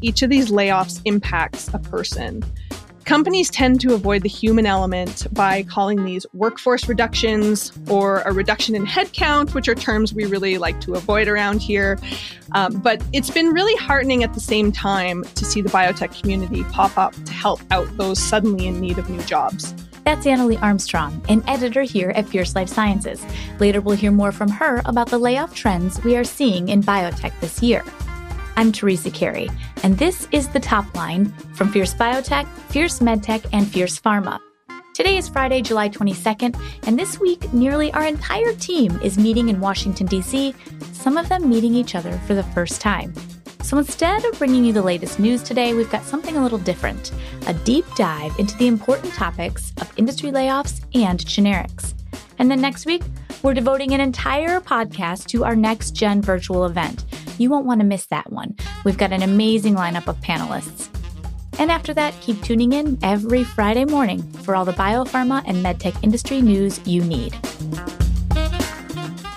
Each of these layoffs impacts a person. Companies tend to avoid the human element by calling these workforce reductions or a reduction in headcount, which are terms we really like to avoid around here. Um, but it's been really heartening at the same time to see the biotech community pop up to help out those suddenly in need of new jobs. That's Annalee Armstrong, an editor here at Fierce Life Sciences. Later, we'll hear more from her about the layoff trends we are seeing in biotech this year. I'm Teresa Carey, and this is the top line from Fierce Biotech, Fierce MedTech, and Fierce Pharma. Today is Friday, July 22nd, and this week, nearly our entire team is meeting in Washington, D.C., some of them meeting each other for the first time. So instead of bringing you the latest news today, we've got something a little different a deep dive into the important topics of industry layoffs and generics. And then next week, we're devoting an entire podcast to our next gen virtual event. You won't want to miss that one. We've got an amazing lineup of panelists. And after that, keep tuning in every Friday morning for all the biopharma and medtech industry news you need.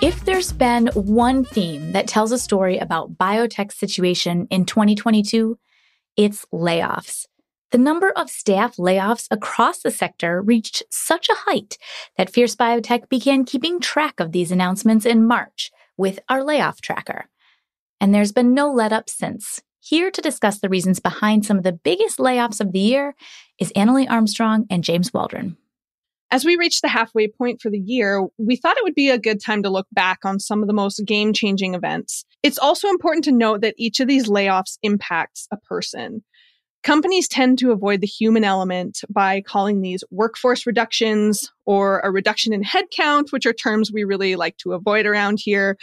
If there's been one theme that tells a story about biotech's situation in 2022, it's layoffs. The number of staff layoffs across the sector reached such a height that Fierce Biotech began keeping track of these announcements in March with our layoff tracker. And there's been no let up since. Here to discuss the reasons behind some of the biggest layoffs of the year is Annalee Armstrong and James Waldron. As we reach the halfway point for the year, we thought it would be a good time to look back on some of the most game changing events. It's also important to note that each of these layoffs impacts a person. Companies tend to avoid the human element by calling these workforce reductions or a reduction in headcount, which are terms we really like to avoid around here.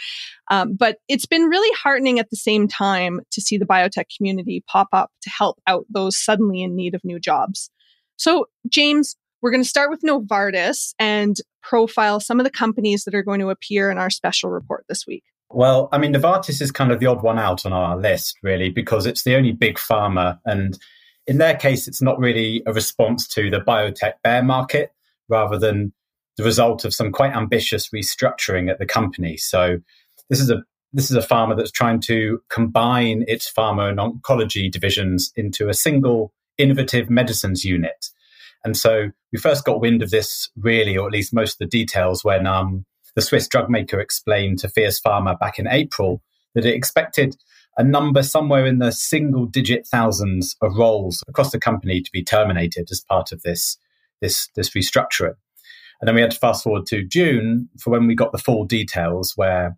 Um, but it's been really heartening at the same time to see the biotech community pop up to help out those suddenly in need of new jobs. So, James, we're going to start with Novartis and profile some of the companies that are going to appear in our special report this week. Well, I mean, Novartis is kind of the odd one out on our list, really, because it's the only big pharma. And in their case, it's not really a response to the biotech bear market, rather than the result of some quite ambitious restructuring at the company. So this is a this is a pharma that's trying to combine its pharma and oncology divisions into a single innovative medicines unit. And so we first got wind of this really, or at least most of the details, when um, the Swiss drug maker explained to Fierce Pharma back in April that it expected a number somewhere in the single digit thousands of roles across the company to be terminated as part of this, this, this restructuring. And then we had to fast forward to June for when we got the full details where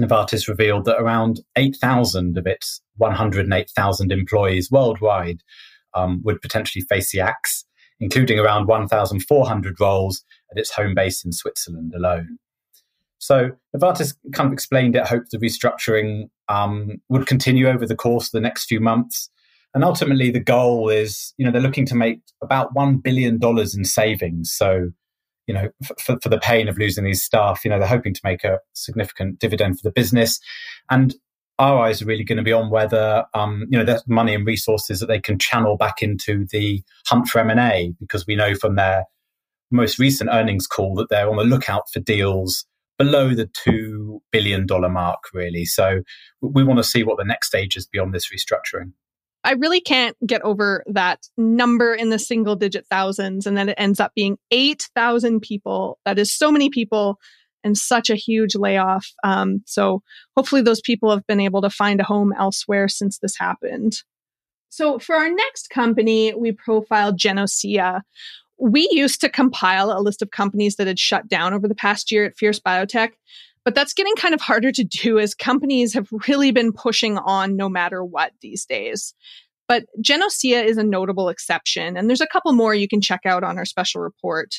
Novartis revealed that around 8,000 of its 108,000 employees worldwide um, would potentially face the axe, including around 1,400 roles at its home base in Switzerland alone. So Novartis kind of explained it hoped the restructuring um, would continue over the course of the next few months. And ultimately, the goal is, you know, they're looking to make about $1 billion in savings. So, you know, for, for the pain of losing these staff, you know, they're hoping to make a significant dividend for the business. And our eyes are really going to be on whether, um, you know, there's money and resources that they can channel back into the hunt for M&A, because we know from their most recent earnings call that they're on the lookout for deals below the $2 billion mark, really. So we want to see what the next stage is beyond this restructuring. I really can't get over that number in the single digit thousands and then it ends up being 8,000 people. That is so many people and such a huge layoff. Um, so hopefully those people have been able to find a home elsewhere since this happened. So for our next company, we profiled Genocea, we used to compile a list of companies that had shut down over the past year at Fierce Biotech, but that's getting kind of harder to do as companies have really been pushing on no matter what these days. But Genocea is a notable exception, and there's a couple more you can check out on our special report.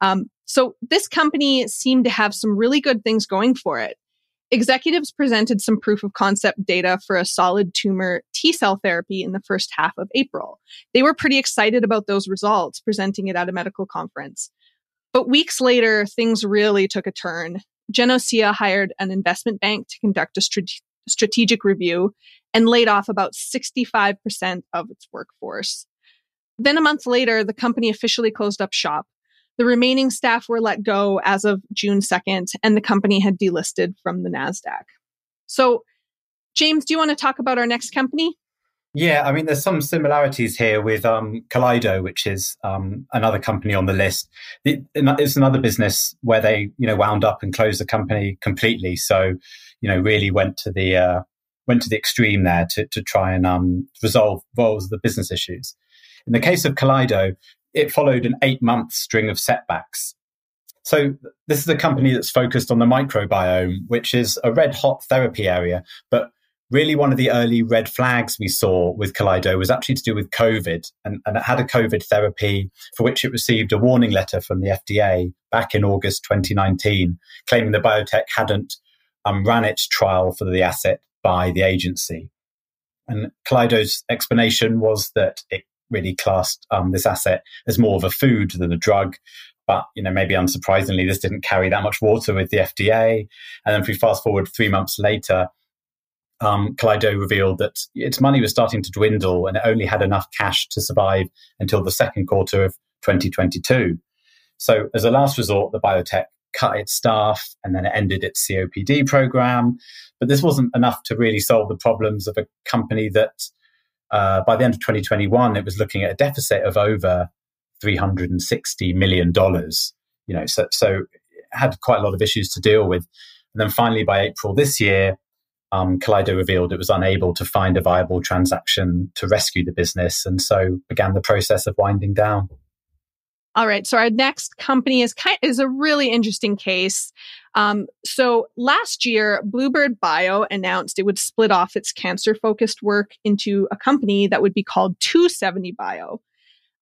Um, so this company seemed to have some really good things going for it. Executives presented some proof of concept data for a solid tumor T cell therapy in the first half of April. They were pretty excited about those results, presenting it at a medical conference. But weeks later, things really took a turn. Genocea hired an investment bank to conduct a strate- strategic review and laid off about 65% of its workforce. Then a month later, the company officially closed up shop. The remaining staff were let go as of June 2nd, and the company had delisted from the NASDAQ. So James, do you want to talk about our next company? Yeah, I mean, there's some similarities here with um, Kaleido, which is um, another company on the list. It, it's another business where they, you know, wound up and closed the company completely. So, you know, really went to the uh, went to the extreme there to to try and um, resolve resolve the business issues. In the case of Kaleido, it followed an eight month string of setbacks. So this is a company that's focused on the microbiome, which is a red hot therapy area, but really one of the early red flags we saw with Kaleido was actually to do with COVID. And, and, it had a COVID therapy for which it received a warning letter from the FDA back in August 2019, claiming the biotech hadn't um, ran its trial for the asset by the agency. And Kaleido's explanation was that it really classed um, this asset as more of a food than a drug. But you know, maybe unsurprisingly, this didn't carry that much water with the FDA. And then if we fast forward three months later, um, Kaleido revealed that its money was starting to dwindle and it only had enough cash to survive until the second quarter of 2022. So, as a last resort, the biotech cut its staff and then it ended its COPD program. But this wasn't enough to really solve the problems of a company that, uh, by the end of 2021, it was looking at a deficit of over 360 million dollars. You know, so so it had quite a lot of issues to deal with. And then finally, by April this year, um, Kaleido revealed it was unable to find a viable transaction to rescue the business, and so began the process of winding down. All right. So our next company is kind is a really interesting case. Um, so last year, Bluebird Bio announced it would split off its cancer focused work into a company that would be called 2seventy Bio,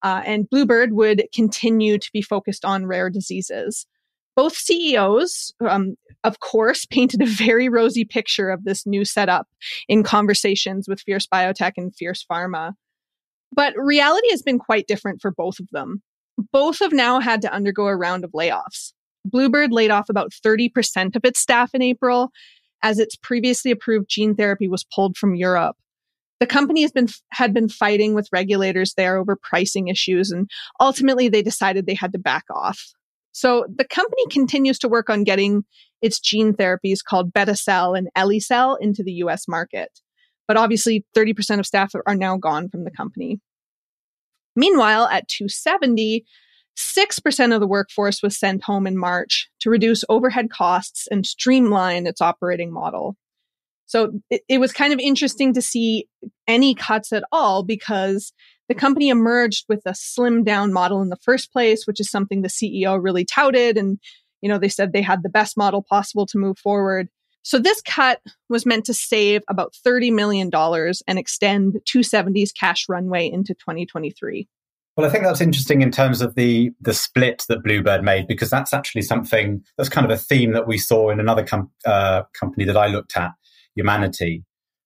uh, and Bluebird would continue to be focused on rare diseases. Both CEOs, um, of course, painted a very rosy picture of this new setup in conversations with Fierce Biotech and Fierce Pharma. But reality has been quite different for both of them. Both have now had to undergo a round of layoffs. Bluebird laid off about 30% of its staff in April as its previously approved gene therapy was pulled from Europe. The company has been had been fighting with regulators there over pricing issues and ultimately they decided they had to back off. So the company continues to work on getting its gene therapies called Beti-cel and Eli-cel into the US market. But obviously 30% of staff are now gone from the company. Meanwhile, at 2seventy, 6% of the workforce was sent home in March to reduce overhead costs and streamline its operating model. So it, it, was kind of interesting to see any cuts at all because the company emerged with a slim down model in the first place, which is something the CEO really touted. And, you know, they said they had the best model possible to move forward. So this cut was meant to save about $30 million and extend 2seventy's cash runway into 2023. Well, I think that's interesting in terms of the the split that Bluebird made because that's actually something that's kind of a theme that we saw in another com- uh, company that I looked at, Yumanity.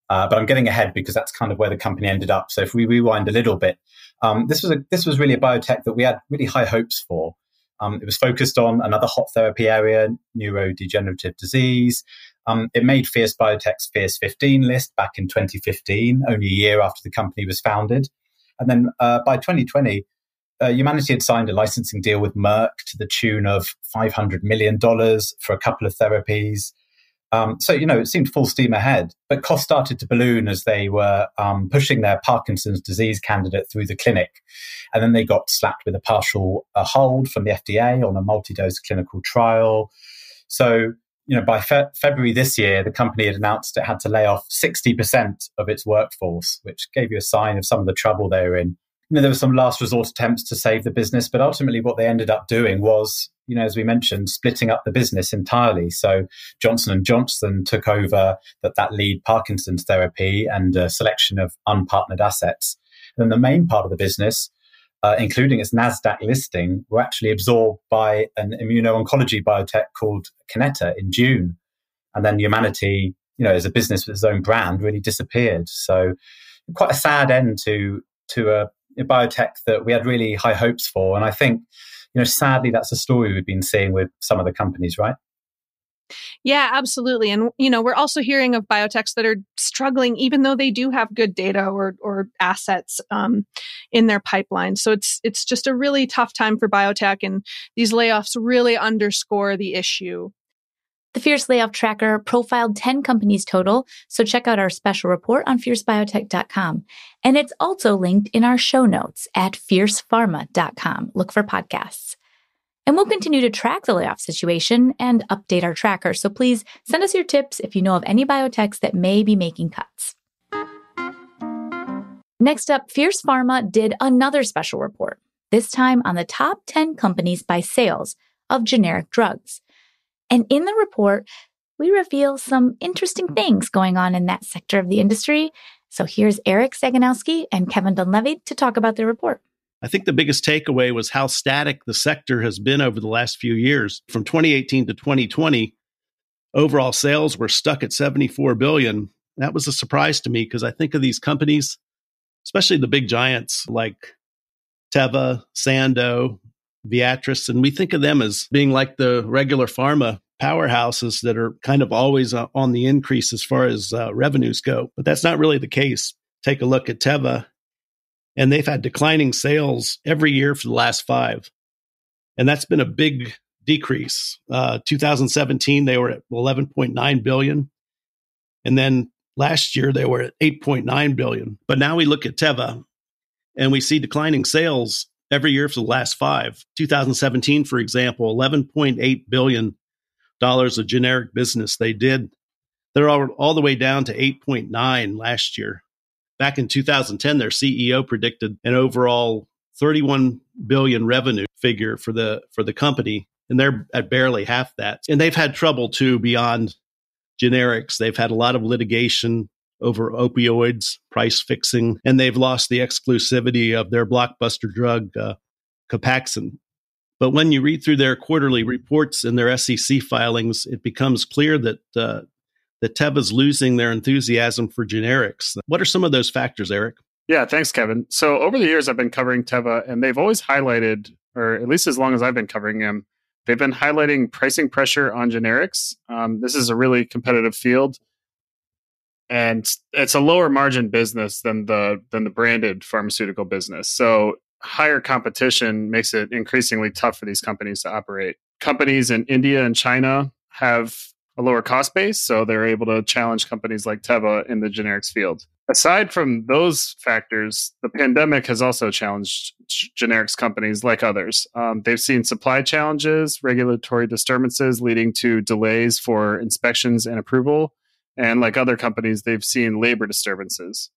Uh, but I'm getting ahead because that's kind of where the company ended up. So if we rewind a little bit, um, this was a, this was really a biotech that we had really high hopes for. Um, it was focused on another hot therapy area, neurodegenerative disease. Um, it made Fierce Biotech's Fierce 15 list back in 2015, only a year after the company was founded. And then uh, by 2020, uh, Yumanity had signed a licensing deal with Merck to the tune of $500 million for a couple of therapies. Um, so, you know, it seemed full steam ahead, but costs started to balloon as they were um, pushing their Parkinson's disease candidate through the clinic. And then they got slapped with a partial hold from the FDA on a multi dose clinical trial. So, you know, by fe- February this year, the company had announced it had to lay off 60% of its workforce, which gave you a sign of some of the trouble they were in. You know, there were some last resort attempts to save the business, but ultimately what they ended up doing was, you know, as we mentioned, splitting up the business entirely. So Johnson Johnson took over that, that lead Parkinson's therapy and a selection of unpartnered assets. And the main part of the business uh, including its NASDAQ listing, were actually absorbed by an immuno-oncology biotech called Kineta in June. And then Yumanity, you know, as a business with its own brand, really disappeared. So quite a sad end to to a, a biotech that we had really high hopes for. And I think, you know, sadly, that's a story we've been seeing with some of the companies, right? Yeah, absolutely. And you know, we're also hearing of biotechs that are struggling, even though they do have good data or or assets um, in their pipeline. So it's it's just a really tough time for biotech, and these layoffs really underscore the issue. The Fierce Layoff Tracker profiled 10 companies total, so check out our special report on fiercebiotech.com. And it's also linked in our show notes at fiercepharma.com. Look for podcasts. And we'll continue to track the layoff situation and update our tracker. So please send us your tips if you know of any biotechs that may be making cuts. Next up, Fierce Pharma did another special report, this time on the top 10 companies by sales of generic drugs. And in the report, we reveal some interesting things going on in that sector of the industry. So here's Eric Sagonowsky and Kevin Dunleavy to talk about the report. I think the biggest takeaway was how static the sector has been over the last few years. From 2018 to 2020, overall sales were stuck at 74 billion. That was a surprise to me because I think of these companies, especially the big giants like Teva, Sandoz, Viatris, and we think of them as being like the regular pharma powerhouses that are kind of always uh, on the increase as far as uh, revenues go. But that's not really the case. Take a look at Teva, and they've had declining sales every year for the last five. And that's been a big decrease. Uh, 2017, they were at 11.9 billion. And then last year, they were at 8.9 billion. But now we look at Teva and we see declining sales every year for the last five. 2017, for example, 11.8 billion dollars of generic business they did. They're all, all the way down to 8.9 last year. Back in 2010, their CEO predicted an overall 31 billion revenue figure for the for the company, and they're at barely half that. And they've had trouble too beyond generics. They've had a lot of litigation over opioids, price fixing, and they've lost the exclusivity of their blockbuster drug, uh. But when you read through their quarterly reports and their SEC filings, it becomes clear that uh, that Teva's losing their enthusiasm for generics. What are some of those factors, Eric? Yeah, thanks, Kevin. So over the years, I've been covering Teva, and they've always highlighted, or at least as long as I've been covering them, they've been highlighting pricing pressure on generics. Um, this is a really competitive field and it's a lower margin business than the than the branded pharmaceutical business. So higher competition makes it increasingly tough for these companies to operate. Companies in India and China have a lower cost base, so they're able to challenge companies like Teva in the generics field. Aside from those factors, the pandemic has also challenged generics companies like others. Um, they've seen supply challenges, regulatory disturbances leading to delays for inspections and approval, and like other companies, they've seen labor disturbances.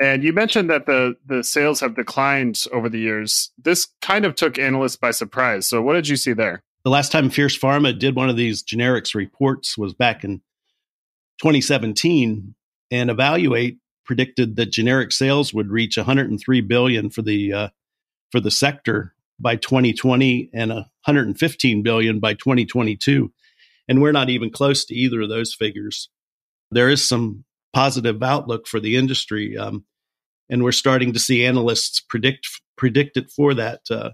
And you mentioned that the the sales have declined over the years. This kind of took analysts by surprise. So what did you see there? The last time Fierce Pharma did one of these generics reports was back in 2017, and Evaluate predicted that generic sales would reach 103 billion for the uh, for the sector by 2020 and 115 billion by 2022. And we're not even close to either of those figures. There is some positive outlook for the industry, um, and we're starting to see analysts predict predict it for that uh,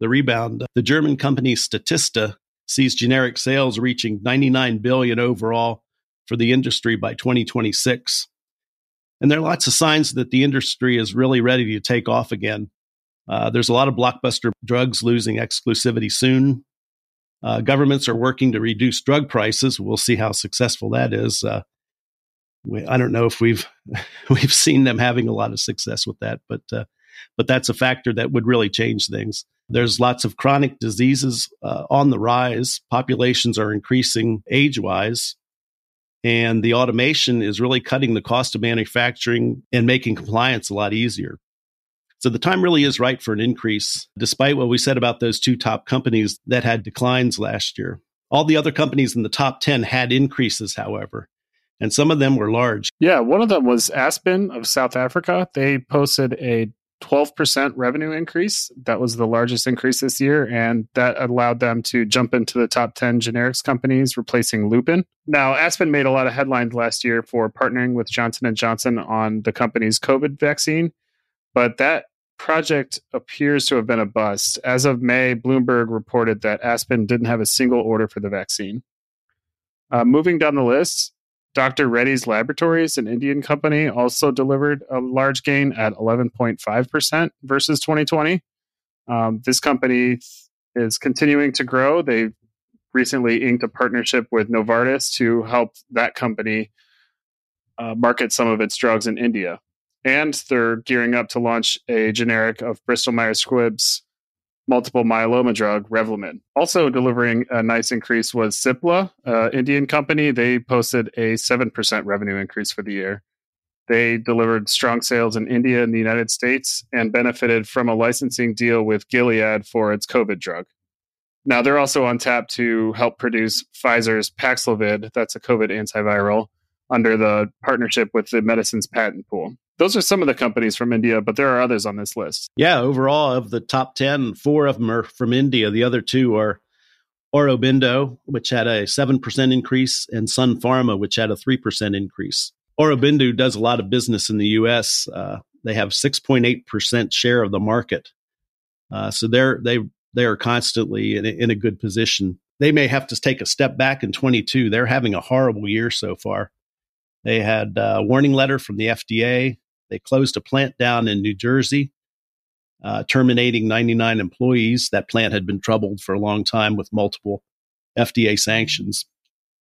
the rebound. The German company Statista sees generic sales reaching 99 billion overall for the industry by 2026. And there are lots of signs that the industry is really ready to take off again. Uh, there's a lot of blockbuster drugs losing exclusivity soon. Uh, governments are working to reduce drug prices. We'll see how successful that is. Uh, we, I don't know if we've we've seen them having a lot of success with that, but uh, but that's a factor that would really change things. There's lots of chronic diseases uh, on the rise. Populations are increasing age wise. And the automation is really cutting the cost of manufacturing and making compliance a lot easier. So the time really is right for an increase, despite what we said about those two top companies that had declines last year. All the other companies in the top 10 had increases, however, and some of them were large. Yeah, one of them was Aspen of South Africa. They posted a 12% revenue increase. That was the largest increase this year, and that allowed them to jump into the top 10 generics companies, replacing Lupin. Now, Aspen made a lot of headlines last year for partnering with Johnson & Johnson on the company's COVID vaccine but that project appears to have been a bust. As of May, Bloomberg reported that Aspen didn't have a single order for the vaccine. Uh, moving down the list, Dr. Reddy's Laboratories, an Indian company, also delivered a large gain at 11.5% versus 2020. Um, this company is continuing to grow. They recently inked a partnership with Novartis to help that company uh, market some of its drugs in India. And they're gearing up to launch a generic of Bristol Myers Squibb's multiple myeloma drug, Revlimid. Also delivering a nice increase was Cipla, uh, Indian company. They posted a 7% revenue increase for the year. They delivered strong sales in India and the United States and benefited from a licensing deal with Gilead for its COVID drug. Now they're also on tap to help produce Pfizer's Paxlovid, that's a COVID antiviral, under the partnership with the medicines patent pool. Those are some of the companies from India, but there are others on this list. Yeah, overall of the top 10, four of them are from India. The other two are Aurobindo, which had a 7% increase, and Sun Pharma, which had a 3% increase. Aurobindo does a lot of business in the U.S. Uh, they have 6.8% share of the market. Uh, so they're, they, they are constantly in a, in a good position. They may have to take a step back in 22. They're having a horrible year so far. They had a warning letter from the FDA. They closed a plant down in New Jersey, uh, terminating 99 employees. That plant had been troubled for a long time with multiple FDA sanctions.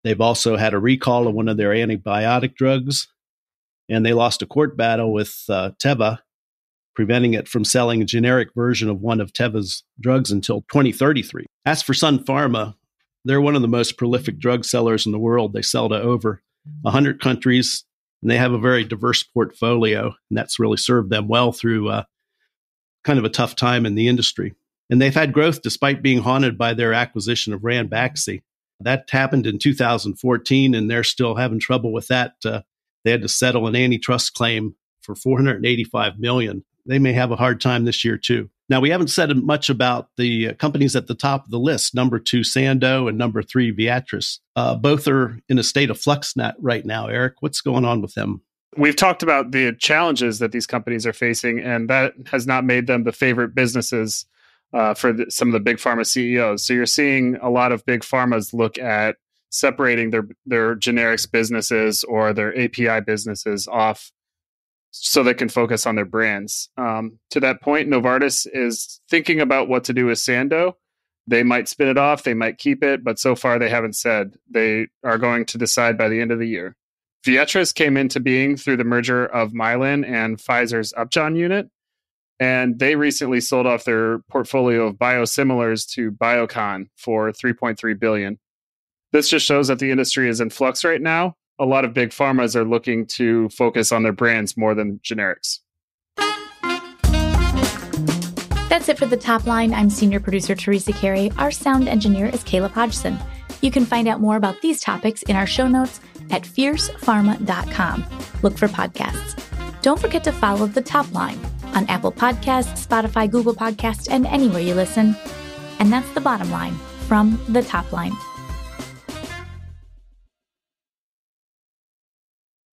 They've also had a recall of one of their antibiotic drugs, and they lost a court battle with uh, Teva, preventing it from selling a generic version of one of Teva's drugs until 2033. As for Sun Pharma, they're one of the most prolific drug sellers in the world. They sell to over 100 countries, and they have a very diverse portfolio, and that's really served them well through uh, kind of a tough time in the industry. And they've had growth despite being haunted by their acquisition of Ranbaxy. That happened in 2014, and they're still having trouble with that. Uh, they had to settle an antitrust claim for 485 million. They may have a hard time this year too. Now, we haven't said much about the uh, companies at the top of the list number two, Sandoz, and number three, Viatris. Uh, both are in a state of flux net right now. Eric, what's going on with them? We've talked about the challenges that these companies are facing, and that has not made them the favorite businesses uh, for the, some of the big pharma CEOs. So you're seeing a lot of big pharmas look at separating their their generics businesses or their API businesses off so they can focus on their brands. Um, to that point, Novartis is thinking about what to do with Sandoz. They might spin it off, they might keep it, but so far they haven't said. They are going to decide by the end of the year. Viatris came into being through the merger of Mylan and Pfizer's Upjohn unit, and they recently sold off their portfolio of biosimilars to Biocon for 3.3 billion. This just shows that the industry is in flux right now a lot of big pharmas are looking to focus on their brands more than generics. That's it for the top line. I'm senior producer Teresa Carey. Our sound engineer is Caleb Hodgson. You can find out more about these topics in our show notes at fiercepharma.com. Look for podcasts. Don't forget to follow the top line on Apple Podcasts, Spotify, Google Podcasts, and anywhere you listen. And that's the bottom line from the top line.